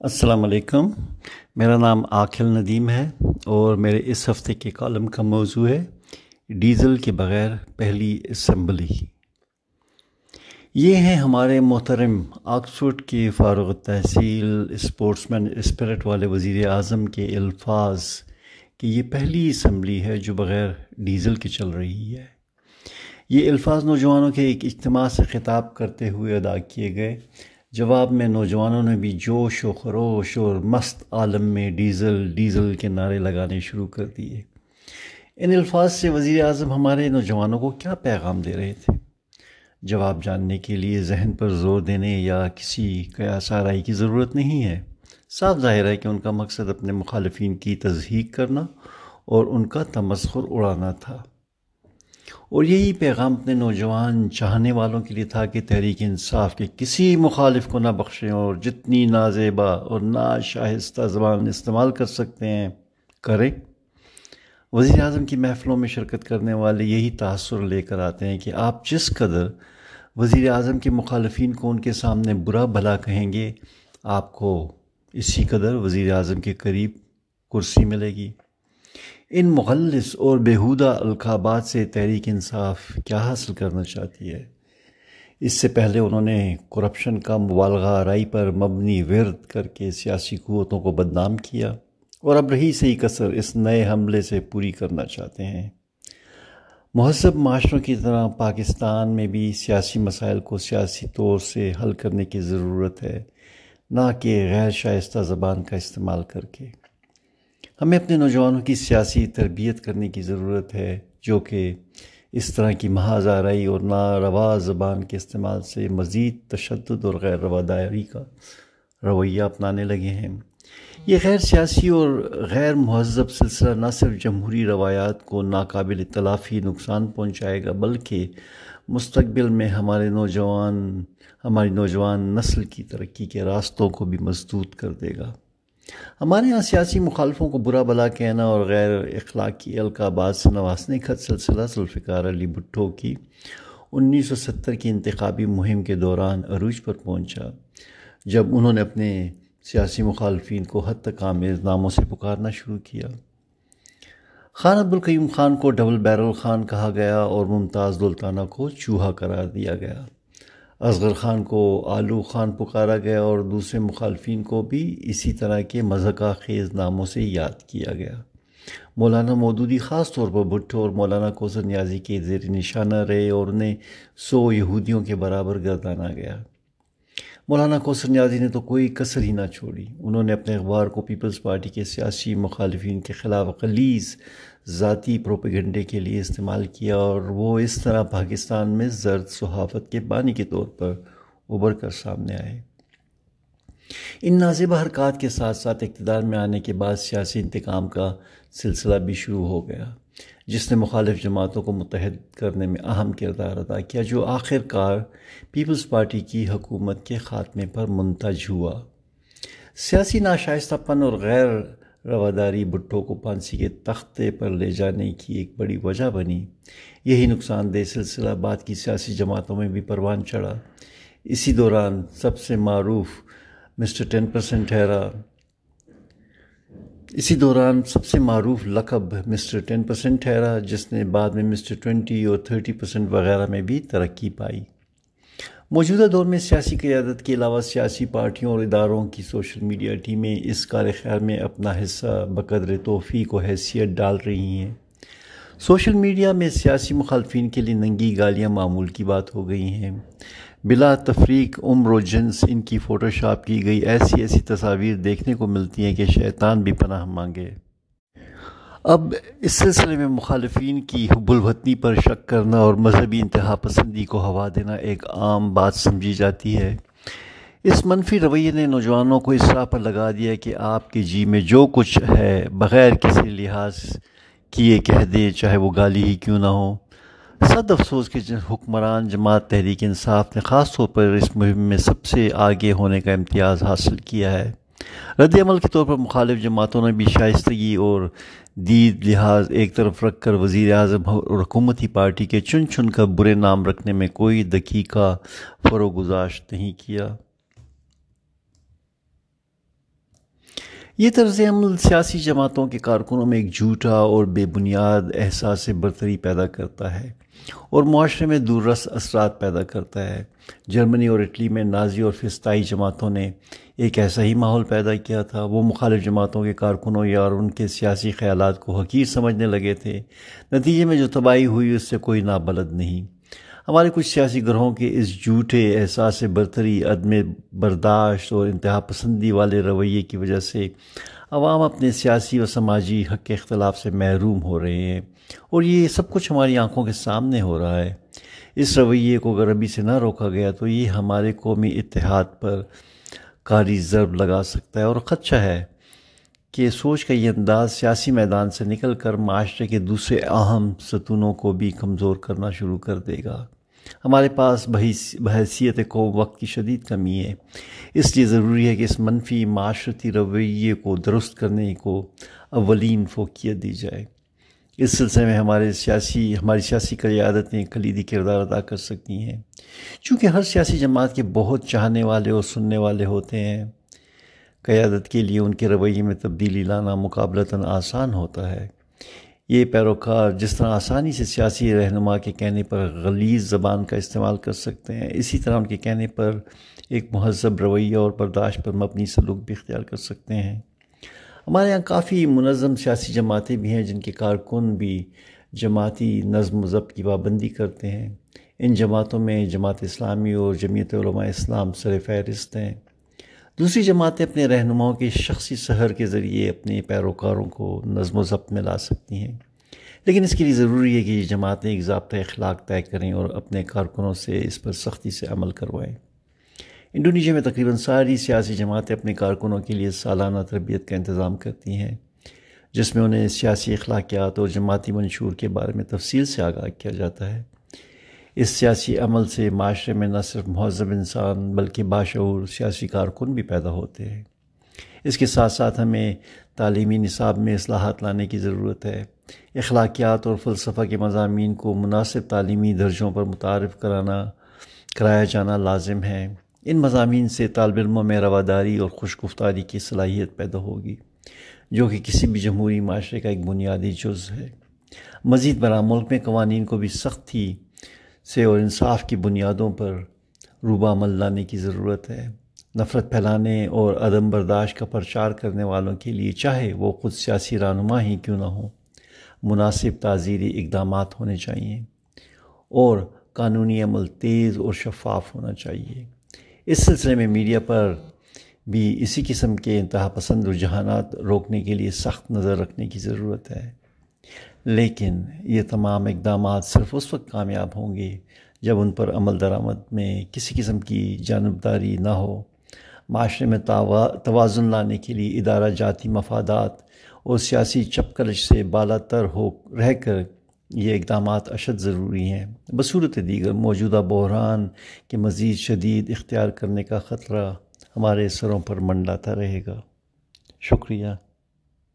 السلام علیکم۔ میرا نام عاقل ندیم ہے اور میرے اس ہفتے کے کالم کا موضوع ہے ڈیزل کے بغیر پہلی اسمبلی۔ یہ ہیں ہمارے محترم آکسفورڈ کے فاروق تحصیل اسپورٹس مین اسپرٹ والے وزیر اعظم کے الفاظ کہ یہ پہلی اسمبلی ہے جو بغیر ڈیزل کے چل رہی ہے۔ یہ الفاظ نوجوانوں کے ایک اجتماع سے خطاب کرتے ہوئے ادا کیے گئے۔ جواب میں نوجوانوں نے بھی جوش و خروش اور مست عالم میں ڈیزل ڈیزل کے نعرے لگانے شروع کر دیے۔ ان الفاظ سے وزیر اعظم ہمارے نوجوانوں کو کیا پیغام دے رہے تھے؟ جواب جاننے کے لیے ذہن پر زور دینے یا کسی قیاس آرائی کی ضرورت نہیں ہے۔ صاف ظاہر ہے کہ ان کا مقصد اپنے مخالفین کی تصحیق کرنا اور ان کا تمسخر اڑانا تھا۔ اور یہی پیغام اپنے نوجوان چاہنے والوں کے لیے تھا کہ تحریک انصاف کے کسی مخالف کو نہ بخشیں اور جتنی نازیبا اور ناشائستہ زبان استعمال کر سکتے ہیں، کریں۔ وزیر اعظم کی محفلوں میں شرکت کرنے والے یہی تاثر لے کر آتے ہیں کہ آپ جس قدر وزیر اعظم کے مخالفین کو ان کے سامنے برا بھلا کہیں گے، آپ کو اسی قدر وزیر اعظم کے قریب کرسی ملے گی۔ ان مغلس اور بیہودہ القابات سے تحریک انصاف کیا حاصل کرنا چاہتی ہے؟ اس سے پہلے انہوں نے کرپشن کا مبالغہ رائی پر مبنی ورد کر کے سیاسی قوتوں کو بدنام کیا اور اب رہی سے ہی کثر اس نئے حملے سے پوری کرنا چاہتے ہیں۔ مہذب معاشروں کی طرح پاکستان میں بھی سیاسی مسائل کو سیاسی طور سے حل کرنے کی ضرورت ہے، نہ کہ غیر شائستہ زبان کا استعمال کر کے۔ ہمیں اپنے نوجوانوں کی سیاسی تربیت کرنے کی ضرورت ہے، جو کہ اس طرح کی محاذ آرائی اور ناروا زبان کے استعمال سے مزید تشدد اور غیر رواداری کا رویہ اپنانے لگے ہیں۔ یہ غیر سیاسی اور غیر مہذب سلسلہ نہ صرف جمہوری روایات کو ناقابل تلافی نقصان پہنچائے گا، بلکہ مستقبل میں ہمارے نوجوان، ہماری نوجوان نسل کی ترقی کے راستوں کو بھی مسدود کر دے گا۔ ہمارے ہاں سیاسی مخالفوں کو برا بلا کہنا اور غیر اخلاقی القابات سے نوازنے کا سلسلہ ذوالفقار علی بھٹو کی انیس سو ستر کی انتخابی مہم کے دوران عروج پر پہنچا، جب انہوں نے اپنے سیاسی مخالفین کو حد تک آمیز ناموں سے پکارنا شروع کیا۔ خان عبدالقیوم خان کو ڈبل بیرل خان کہا گیا اور ممتاز دلتانہ کو چوہا قرار دیا گیا۔ اصغر خان کو آلو خان پکارا گیا اور دوسرے مخالفین کو بھی اسی طرح کے مذہقہ خیز ناموں سے یاد کیا گیا۔ مولانا مودودی خاص طور پر بھٹو اور مولانا کوثر نیازی کے زیر نشانہ رہے اور انہیں سو یہودیوں کے برابر گردانا گیا۔ مولانا کوثر نیازی نے تو کوئی کثر ہی نہ چھوڑی۔ انہوں نے اپنے اخبار کو پیپلز پارٹی کے سیاسی مخالفین کے خلاف خلیز ذاتی پروپیگنڈے کے لیے استعمال کیا اور وہ اس طرح پاکستان میں زرد صحافت کے بانی کے طور پر ابھر کر سامنے آئے۔ ان نازب حرکات کے ساتھ ساتھ اقتدار میں آنے کے بعد سیاسی انتقام کا سلسلہ بھی شروع ہو گیا۔ جس نے مخالف جماعتوں کو متحد کرنے میں اہم کردار ادا کیا، جو آخر کار پیپلز پارٹی کی حکومت کے خاتمے پر منتج ہوا۔ سیاسی ناشائستہ پن اور غیر رواداری بھٹو کو پھانسی کے تختے پر لے جانے کی ایک بڑی وجہ بنی۔ یہی نقصان دہ سلسلہ بعد کی سیاسی جماعتوں میں بھی پروان چڑھا۔ اسی دوران سب سے معروف مسٹر ٹین پرسنٹ ٹھہرا۔ اسی دوران سب سے معروف لقب مسٹر ٹین پرسنٹ ٹھہرا، جس نے بعد میں مسٹر ٹوینٹی اور تھرٹی پرسنٹ وغیرہ میں بھی ترقی پائی۔ موجودہ دور میں سیاسی قیادت کے علاوہ سیاسی پارٹیوں اور اداروں کی سوشل میڈیا ٹیمیں اس کار خیر میں اپنا حصہ بقدر توفیق و حیثیت ڈال رہی ہیں۔ سوشل میڈیا میں سیاسی مخالفین کے لیے ننگی گالیاں معمول کی بات ہو گئی ہیں۔ بلا تفریق، عمر و جنس، ان کی فوٹو شاپ کی گئی، ایسی ایسی تصاویر دیکھنے کو ملتی ہیں کہ شیطان بھی پناہ مانگے۔ اب اس سلسلے میں مخالفین کی حب الوطنی پر شک کرنا اور مذہبی انتہا پسندی کو ہوا دینا ایک عام بات سمجھی جاتی ہے۔ اس منفی رویے نے نوجوانوں کو اس راہ پر لگا دیا کہ آپ کے جی میں جو کچھ ہے، بغیر کسی لحاظ کیے کہہ دے، چاہے وہ گالی ہی کیوں نہ ہو۔ صد افسوس کے حکمران جماعت تحریک انصاف نے خاص طور پر اس مہم میں سب سے آگے ہونے کا امتیاز حاصل کیا ہے۔ رد عمل کے طور پر مخالف جماعتوں نے بھی شائستگی اور دید لحاظ ایک طرف رکھ کر وزیر اعظم اور حکومتی پارٹی کے چن چن کا برے نام رکھنے میں کوئی دقیقہ فروغ گزاشت نہیں کیا۔ یہ طرز عمل سیاسی جماعتوں کے کارکنوں میں ایک جھوٹا اور بے بنیاد احساس برتری پیدا کرتا ہے اور معاشرے میں دور رس اثرات پیدا کرتا ہے۔ جرمنی اور اٹلی میں نازی اور فستائی جماعتوں نے ایک ایسا ہی ماحول پیدا کیا تھا۔ وہ مخالف جماعتوں کے کارکنوں یا اور ان کے سیاسی خیالات کو حقیر سمجھنے لگے تھے۔ نتیجے میں جو تباہی ہوئی اس سے کوئی نابلد نہیں۔ ہمارے کچھ سیاسی گروہوں کے اس جھوٹے احساس برتری، عدم برداشت اور انتہا پسندی والے رویے کی وجہ سے عوام اپنے سیاسی و سماجی حق کے اختلاف سے محروم ہو رہے ہیں اور یہ سب کچھ ہماری آنکھوں کے سامنے ہو رہا ہے۔ اس رویے کو اگر ابھی سے نہ روکا گیا تو یہ ہمارے قومی اتحاد پر کاری ضرب لگا سکتا ہے اور خدشہ ہے کہ سوچ کا یہ انداز سیاسی میدان سے نکل کر معاشرے کے دوسرے اہم ستونوں کو بھی کمزور کرنا شروع کر دے گا۔ ہمارے پاس بحیثیت کو وقت کی شدید کمی ہے۔ اس لیے ضروری ہے کہ اس منفی معاشرتی رویے کو درست کرنے کو اولین فوقیت دی جائے۔ اس سلسلے میں ہمارے سیاسی، ہماری سیاسی قیادتیں کلیدی کردار ادا کر سکتی ہیں۔ چونکہ ہر سیاسی جماعت کے بہت چاہنے والے اور سننے والے ہوتے ہیں، قیادت کے لیے ان کے رویے میں تبدیلی لانا مقابلتاً آسان ہوتا ہے۔ یہ پیروکار جس طرح آسانی سے سیاسی رہنما کے کہنے پر غلیظ زبان کا استعمال کر سکتے ہیں، اسی طرح ان کے کہنے پر ایک مہذب رویہ اور برداشت پر مبنی سلوک بھی اختیار کر سکتے ہیں۔ ہمارے یہاں کافی منظم سیاسی جماعتیں بھی ہیں جن کے کارکن بھی جماعتی نظم و ضبط کی پابندی کرتے ہیں۔ ان جماعتوں میں جماعت اسلامی اور جمعیت علماء اسلام سر فہرست ہیں۔ دوسری جماعتیں اپنے رہنماؤں کے شخصی سحر کے ذریعے اپنے پیروکاروں کو نظم و ضبط میں لا سکتی ہیں۔ لیکن اس کے لیے ضروری ہے کہ یہ جماعتیں ایک ضابطۂ اخلاق طے کریں اور اپنے کارکنوں سے اس پر سختی سے عمل کروائیں۔ انڈونیشیا میں تقریباً ساری سیاسی جماعتیں اپنے کارکنوں کے لیے سالانہ تربیت کا انتظام کرتی ہیں، جس میں انہیں سیاسی اخلاقیات اور جماعتی منشور کے بارے میں تفصیل سے آگاہ کیا جاتا ہے۔ اس سیاسی عمل سے معاشرے میں نہ صرف مہذب انسان بلکہ باشعور سیاسی کارکن بھی پیدا ہوتے ہیں۔ اس کے ساتھ ساتھ ہمیں تعلیمی نصاب میں اصلاحات لانے کی ضرورت ہے۔ اخلاقیات اور فلسفہ کے مضامین کو مناسب تعلیمی درجوں پر متعارف کرانا، کرایا جانا لازم ہے۔ ان مضامین سے طالب علموں میں رواداری اور خوش گفتاری کی صلاحیت پیدا ہوگی، جو کہ کسی بھی جمہوری معاشرے کا ایک بنیادی جز ہے۔ مزید برآں ملک میں قوانین کو بھی سختی سے اور انصاف کی بنیادوں پر روبہ عمل لانے کی ضرورت ہے۔ نفرت پھیلانے اور عدم برداشت کا پرچار کرنے والوں کے لیے چاہے وہ خود سیاسی رہنما ہی کیوں نہ ہو مناسب تعزیری اقدامات ہونے چاہیے اور قانونی عمل تیز اور شفاف ہونا چاہیے۔ اس سلسلے میں میڈیا پر بھی اسی قسم کے انتہا پسند رجحانات روکنے کے لیے سخت نظر رکھنے کی ضرورت ہے۔ لیکن یہ تمام اقدامات صرف اس وقت کامیاب ہوں گے جب ان پر عمل درآمد میں کسی قسم کی جانبداری نہ ہو۔ معاشرے میں توازن لانے کے لیے ادارہ جاتی مفادات اور سیاسی چپکلش سے بالا تر ہو رہ کر یہ اقدامات اشد ضروری ہیں۔ بصورت دیگر موجودہ بحران کے مزید شدید اختیار کرنے کا خطرہ ہمارے سروں پر منڈاتا رہے گا۔ شکریہ۔